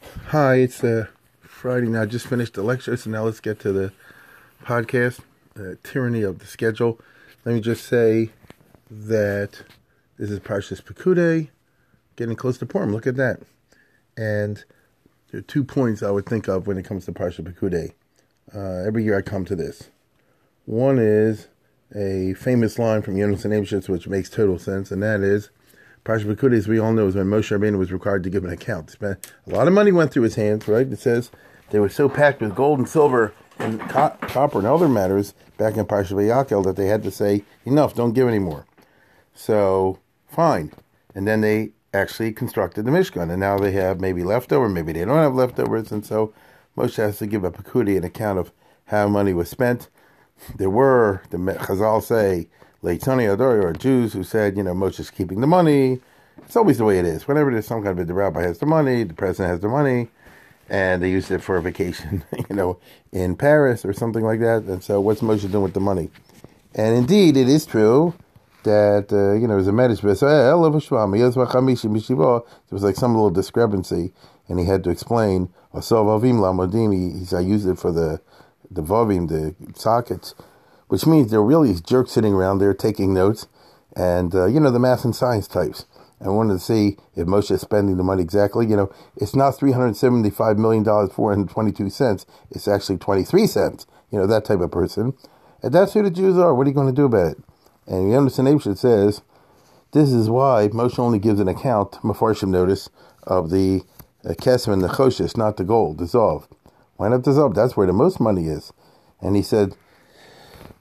Hi, it's uh, Friday now. I just finished the lecture, so now let's get to the podcast, uh, Tyranny of the Schedule. Let me just say that this is Parshas Pekude, getting close to Purim. Look at that. And there are two points I would think of when it comes to Parsha Pekude. Uh, every year I come to this. One is a famous line from Yonason Eybeschutz, which makes total sense, and that is, Parsha Pekude, as we all know, is when Moshe Rabbeinu was required to give an account. A lot of money went through his hands, right? It says they were so packed with gold and silver and co- copper and other matters back in Parsha Vayakel that they had to say, enough, don't give anymore. So, fine. And then they actually constructed the Mishkan, and now they have maybe leftover, maybe they don't have leftovers, and so Moshe has to give a Pekudi an account of how money was spent. There were, the Chazal say, Leitzanei Hador, or Jews who said, you know, Moshe's keeping the money. It's always the way it is. Whenever there's some kind of a, the rabbi has the money, the president has the money, and they use it for a vacation, you know, in Paris or something like that. And so, what's Moshe doing with the money? And indeed, it is true that uh, you know, was a medish, there was like some little discrepancy, and he had to explain. He said, I used it for the the vavim, the sockets, which means there are really jerks sitting around there taking notes, and uh, you know the math and science types. I wanted to see if Moshe is spending the money exactly. You know, it's not three hundred seventy-five million dollars, four hundred twenty-two cents. It's actually twenty-three cents. You know that type of person, and that's who the Jews are. What are you going to do about it? And Yonason Eybeschutz says, this is why Moshe only gives an account, Mefarshim notice, of the uh, kesef and the choshes, not the gold, dissolved. Why not dissolved? That's where the most money is. And he said,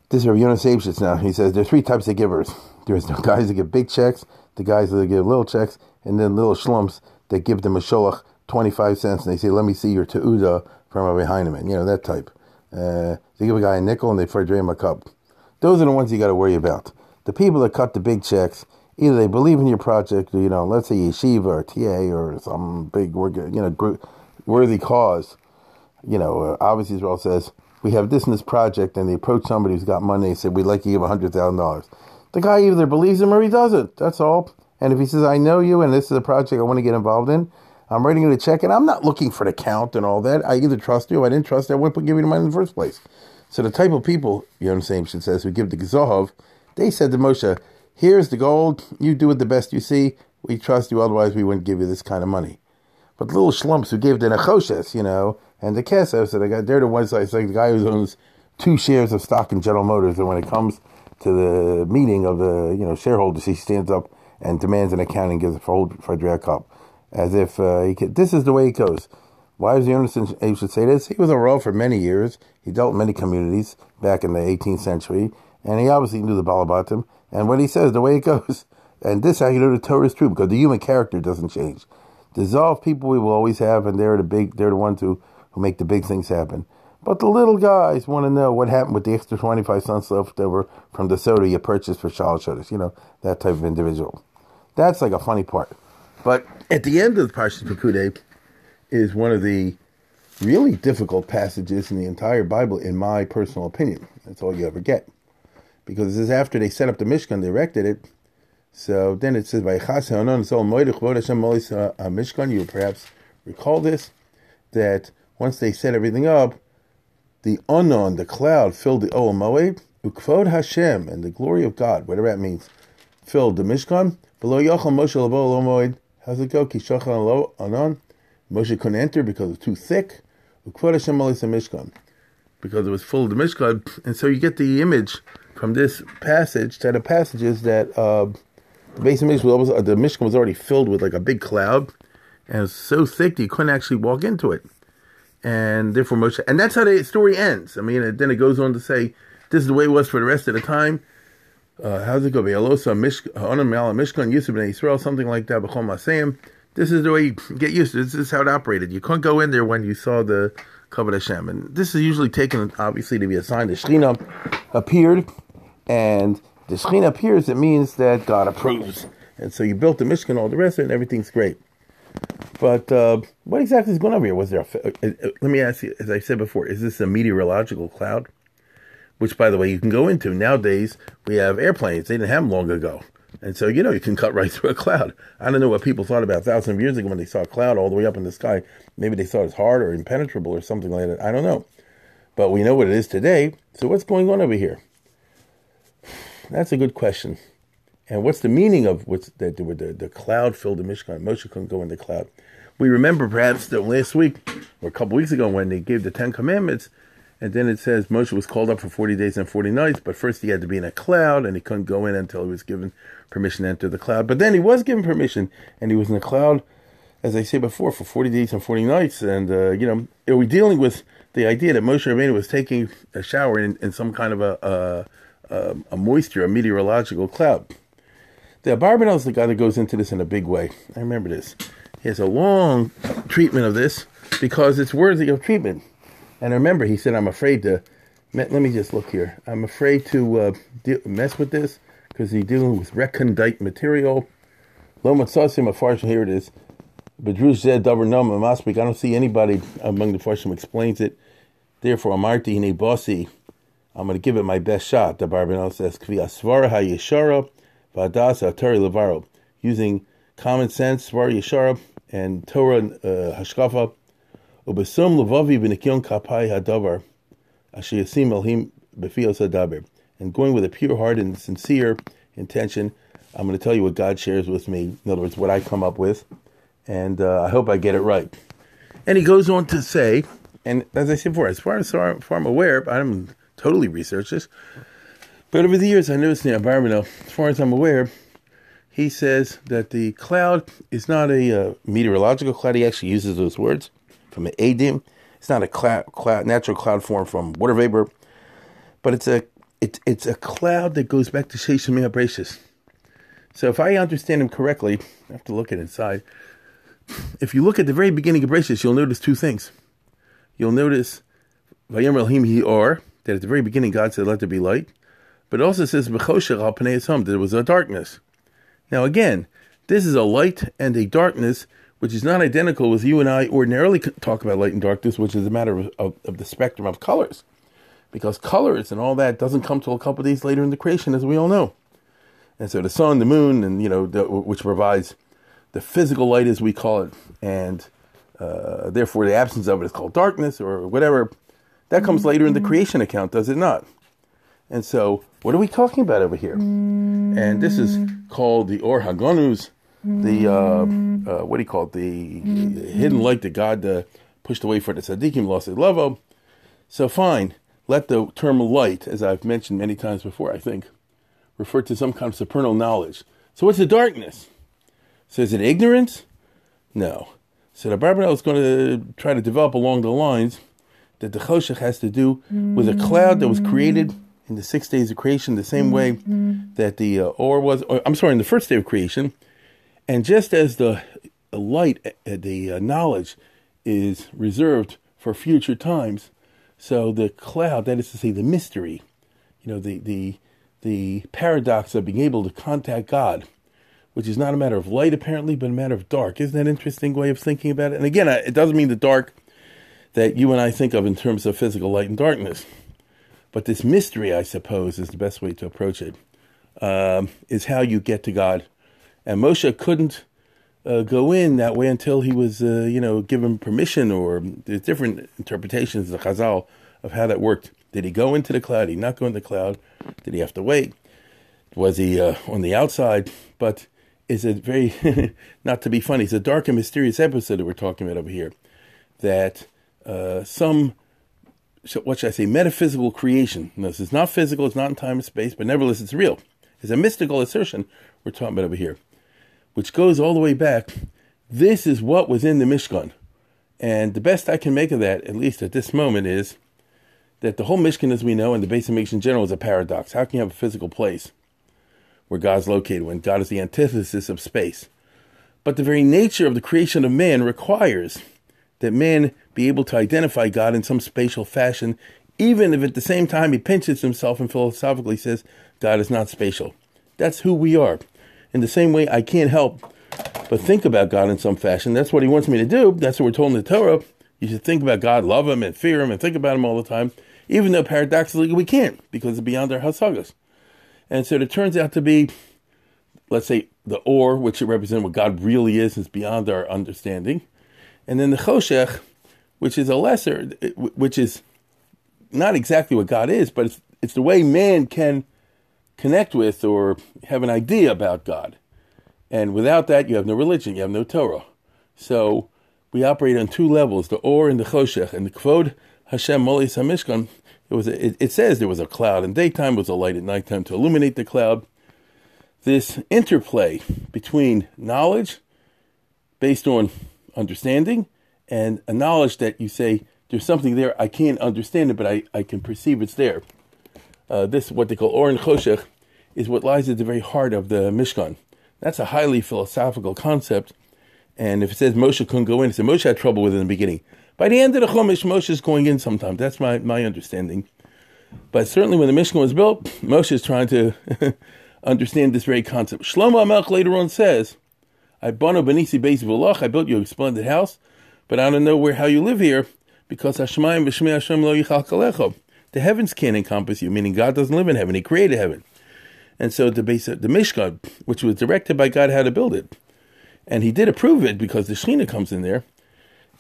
this is Yonason Eybeschutz now. He says, there are three types of givers. There's the guys that give big checks, the guys that give little checks, and then little schlumps that give them a sholach 25 cents, and they say, let me see your te'uda from behind him. You know, that type. Uh, they give a guy a nickel, and they for him a cup. Those are the ones you got to worry about the people that cut the big checks, either they believe in your project, or, you know, let's say yeshiva or TA or some big, you know, worthy cause. You know, uh, obviously Israel says, we have this and this project, and they approach somebody who's got money and say, we'd like to give $100,000. The guy either believes him or he doesn't. That's all. And if he says, I know you and this is a project I want to get involved in, I'm writing you a check, and I'm not looking for the count and all that. I either trust you, or I didn't trust you, I wouldn't give you the money in the first place. So the type of people, you know what I'm saying, says, who give the Gazov, they said to Moshe, Here's the gold. You do it the best you see. We trust you, otherwise, we wouldn't give you this kind of money. But little schlumps who gave the Nechoshes, you know, and the Kesef, so they got, they're the ones, it's like the guy who owns two shares of stock in General Motors, and when it comes to the meeting of the, you know, shareholders, he stands up and demands an accounting, gives a for, drag cup. As if uh, he could, this is the way it goes. Why is the Yonason able to say this? He was a row for many years. He dealt in many communities back in the 18th century and he obviously knew the Balabatim. And what he says, the way it goes, and this how you know the Torah is true because the human character doesn't change. Dissolve people we will always have, and they're the big, they're the ones who, who make the big things happen. But the little guys want to know what happened with the extra 25 cents left over from the soda you purchased for Shalosh You know, that type of individual. That's like a funny part. But at the end of the Parshas Pekude is one of the really difficult passages in the entire Bible, in my personal opinion. That's all you ever get because this is after they set up the Mishkan, they erected it. So then it says, Moysa Mishkan, you perhaps recall this, that once they set everything up, the Anon, the cloud, filled the Oel Moed, Ukvod Hashem, and the glory of God, whatever that means, filled the Mishkan. Below Yochel Moshe Labo Moed, how's it go? Kishachal Lo Anon. Moshe couldn't enter because it was too thick. Ukvod Hashem Mishkan. Because it was full of the Mishkan. And so you get the image from this passage to the passages that uh, the base of was, uh, the Mishkan was already filled with like a big cloud, and it was so thick that you couldn't actually walk into it. And therefore, Moshe, and that's how the story ends. I mean, then it goes on to say, this is the way it was for the rest of the time. Uh, how's it going to be? go? Mishkan, Yisuf Israel, something like that. B'chol Masayim. this is the way you get used to. This is how it operated. You couldn't go in there when you saw the Kavod Hashem, and this is usually taken obviously to be a sign the Shechina appeared, and the Shechina appears. It means that God approves, and so you built the Mishkan, all the rest of it, and everything's great. But uh, what exactly is going on here? Was there? A, uh, uh, let me ask you, as I said before, is this a meteorological cloud? Which, by the way, you can go into nowadays. We have airplanes; they didn't have them long ago, and so you know you can cut right through a cloud. I don't know what people thought about thousands of years ago when they saw a cloud all the way up in the sky. Maybe they thought it's hard or impenetrable or something like that. I don't know, but we know what it is today. So what's going on over here? That's a good question. And what's the meaning of what's that the, the, cloud filled the Mishkan? Moshe couldn't go in the cloud. We remember perhaps that last week or a couple weeks ago when they gave the Ten Commandments, and then it says Moshe was called up for 40 days and 40 nights, but first he had to be in a cloud and he couldn't go in until he was given permission to enter the cloud. But then he was given permission and he was in the cloud, as I say before, for 40 days and 40 nights. And, uh, you know, are we dealing with the idea that Moshe Rabbeinu was taking a shower in, in some kind of a, a, a moisture, a meteorological cloud? The Abarbanel is the guy that goes into this in a big way. I remember this. He has a long treatment of this because it's worthy of treatment. And I remember, he said, I'm afraid to, let me just look here. I'm afraid to uh, mess with this because he's dealing with recondite material. Loma Tzosim, a farshim, here it is. Bedrush Zed Davar. I don't see anybody among the farshim explains it. Therefore, Amarti Hine Bossi. I'm going to give it my best shot. The Barbanel says, Kvi Asvara HaYeshara Vadas Atari Levaro, using common sense, Svar Yeshara, and Torah uh, Hashkafa, Ubasum Levavi B'Nikyon Kapai Hadavar, Asher Yasim Befios Hadaber, and going with a pure heart and sincere intention, I'm going to tell you what God shares with me. In other words, what I come up with, and uh, I hope I get it right. And he goes on to say, and as I said before, as far as, far, far I'm aware, I am totally researched this. But over the years, I noticed in the environment, as far as I'm aware, he says that the cloud is not a uh, meteorological cloud. He actually uses those words from an adim. It's not a cloud, cloud, natural cloud form from water vapor, but it's a it, it's a cloud that goes back to Sheshim Bereishis. So if I understand him correctly, I have to look at inside. If you look at the very beginning of Bereishis, you'll notice two things. You'll notice Vayim Hi Or, that at the very beginning God said, Let there be light. But it also says hum there was a darkness. Now again, this is a light and a darkness which is not identical with you and I ordinarily talk about light and darkness, which is a matter of, of, of the spectrum of colors. Because colors and all that doesn't come till a couple days later in the creation, as we all know. And so the sun, the moon, and you know, the, which provides the physical light, as we call it, and uh, therefore the absence of it is called darkness or whatever. That comes later in the creation account, does it not? And so, what are we talking about over here? Mm. And this is called the Or Haganuz, the, uh, uh, what do you call it? The, the hidden light that God uh, pushed away for the Tzaddikim, lost his level. So, fine. Let the term light, as I've mentioned many times before, I think, refer to some kind of supernal knowledge. So, what's the darkness? So, is it ignorance? No. So, the Barbanel is going to try to develop along the lines that the Choshech has to do with a cloud that was created in the six days of creation, the same way that the uh, or was. Or, I'm sorry, in the first day of creation, and just as the light, uh, the uh, knowledge, is reserved for future times, so the cloud, that is to say, the mystery, you know, the the the paradox of being able to contact God, which is not a matter of light apparently, but a matter of dark. Isn't that an interesting way of thinking about it? And again, it doesn't mean the dark that you and I think of in terms of physical light and darkness. But this mystery, I suppose, is the best way to approach it. Um, is how you get to God. And Moshe couldn't uh, go in that way until he was, uh, you know, given permission, or there's different interpretations of the Chazal of how that worked. Did he go into the cloud? Did he not go into the cloud? Did he have to wait? Was he uh, on the outside? But is it very, not to be funny, it's a dark and mysterious episode that we're talking about over here. That uh, some what should I say, metaphysical creation. this is not physical, it's not in time and space, but nevertheless it's real. It's a mystical assertion we're talking about over here, which goes all the way back. This is what was in the Mishkan. And the best I can make of that, at least at this moment, is that the whole Mishkan, as we know, and the base of Mishkan in general, is a paradox. How can you have a physical place where God's located when God is the antithesis of space? But the very nature of the creation of man requires that man be able to identify God in some spatial fashion, even if at the same time he pinches himself and philosophically says God is not spatial. That's who we are. In the same way, I can't help but think about God in some fashion. That's what he wants me to do. That's what we're told in the Torah. You should think about God, love him, and fear him, and think about him all the time, even though paradoxically we can't because it's beyond our hasagas. And so it turns out to be, let's say, the or, which it represents what God really is, is beyond our understanding. And then the choshech, which is a lesser, which is not exactly what God is, but it's, it's the way man can connect with or have an idea about God. And without that, you have no religion, you have no Torah. So we operate on two levels, the Or and the Choshech. And the Kvod Hashem Molis HaMishkan, it, was a, it, it, says there was a cloud, and daytime was a light at nighttime to illuminate the cloud. This interplay between knowledge based on understanding and a knowledge that you say, there's something there, I can't understand it, but I, I can perceive it's there. Uh, this, what they call Or and Choshech, is what lies at the very heart of the Mishkan. That's a highly philosophical concept. And if it says Moshe couldn't go in, it said Moshe had trouble with it in the beginning. By the end of the Chumash, Moshe is going in sometimes. That's my, my understanding. But certainly when the Mishkan was built, Moshe is trying to understand this very concept. Shlomo Hamelech later on says, I bought bono benisi beis v'loch, I built you a splendid house, but I don't know where how you live here, because Hashmayim v'shmei Hashem lo yichal kalecho. The heavens can't encompass you, meaning God doesn't live in heaven. He created heaven. And so the base, the Mishkan, which was directed by God how to build it, and He did approve it because the Shekhinah comes in there.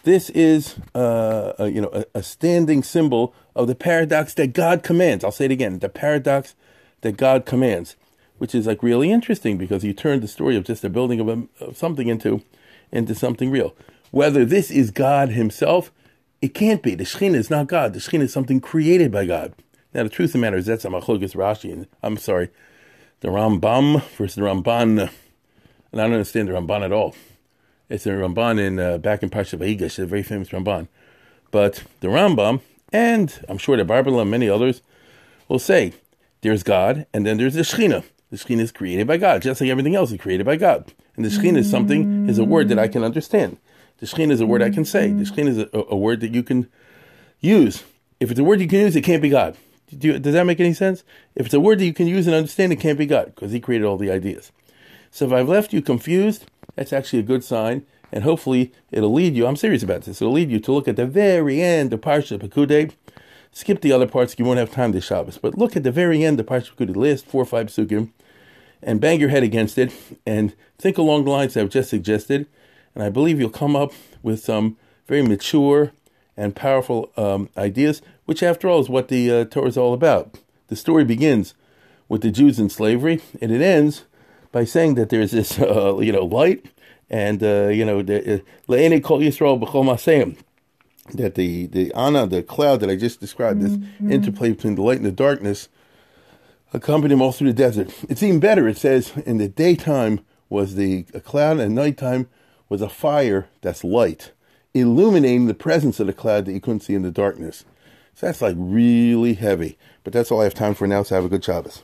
This is, uh, a, you know, a, a standing symbol of the paradox that God commands. I'll say it again: the paradox that God commands, which is like really interesting because you turned the story of just a building of, a, of something into into something real. Whether this is God Himself, it can't be. The Shekhinah is not God. The Shekhinah is something created by God. Now, the truth of the matter is that's a machlokes Rashi, and I'm sorry, the Rambam versus the Ramban, and I don't understand the Ramban at all. It's a Ramban in uh, back in Parsha Vayigash, a very famous Ramban. But the Rambam, and I'm sure the Barbanel and many others, will say there's God, and then there's the Shekhinah. The Shekhinah is created by God, just like everything else is created by God. And the Shekhinah is something, is a word that I can understand. The Shekhinah is a word I can say. The Shekhinah is a, a word that you can use. If it's a word you can use, it can't be God. Do, does that make any sense? If it's a word that you can use and understand, it can't be God because He created all the ideas. So if I've left you confused, that's actually a good sign, and hopefully it'll lead you. I'm serious about this. It'll lead you to look at the very end of Parsha Pekudei. Skip the other parts; you won't have time this Shabbos. But look at the very end of Parsha Pekudei, the last four or five psukim, and bang your head against it, and think along the lines I've just suggested. And I believe you'll come up with some very mature and powerful um, ideas, which, after all, is what the uh, Torah is all about. The story begins with the Jews in slavery, and it ends by saying that there's this, uh, you know, light, and uh, you know, the Le'ene Kol B'chol Masayim. That the the Anon, the cloud that I just described, this mm-hmm. interplay between the light and the darkness, accompanied him all through the desert. It's even better. It says in the daytime was the a cloud, and nighttime was a fire that's light illuminating the presence of the cloud that you couldn't see in the darkness. So that's like really heavy. But that's all I have time for now, so have a good Shabbos.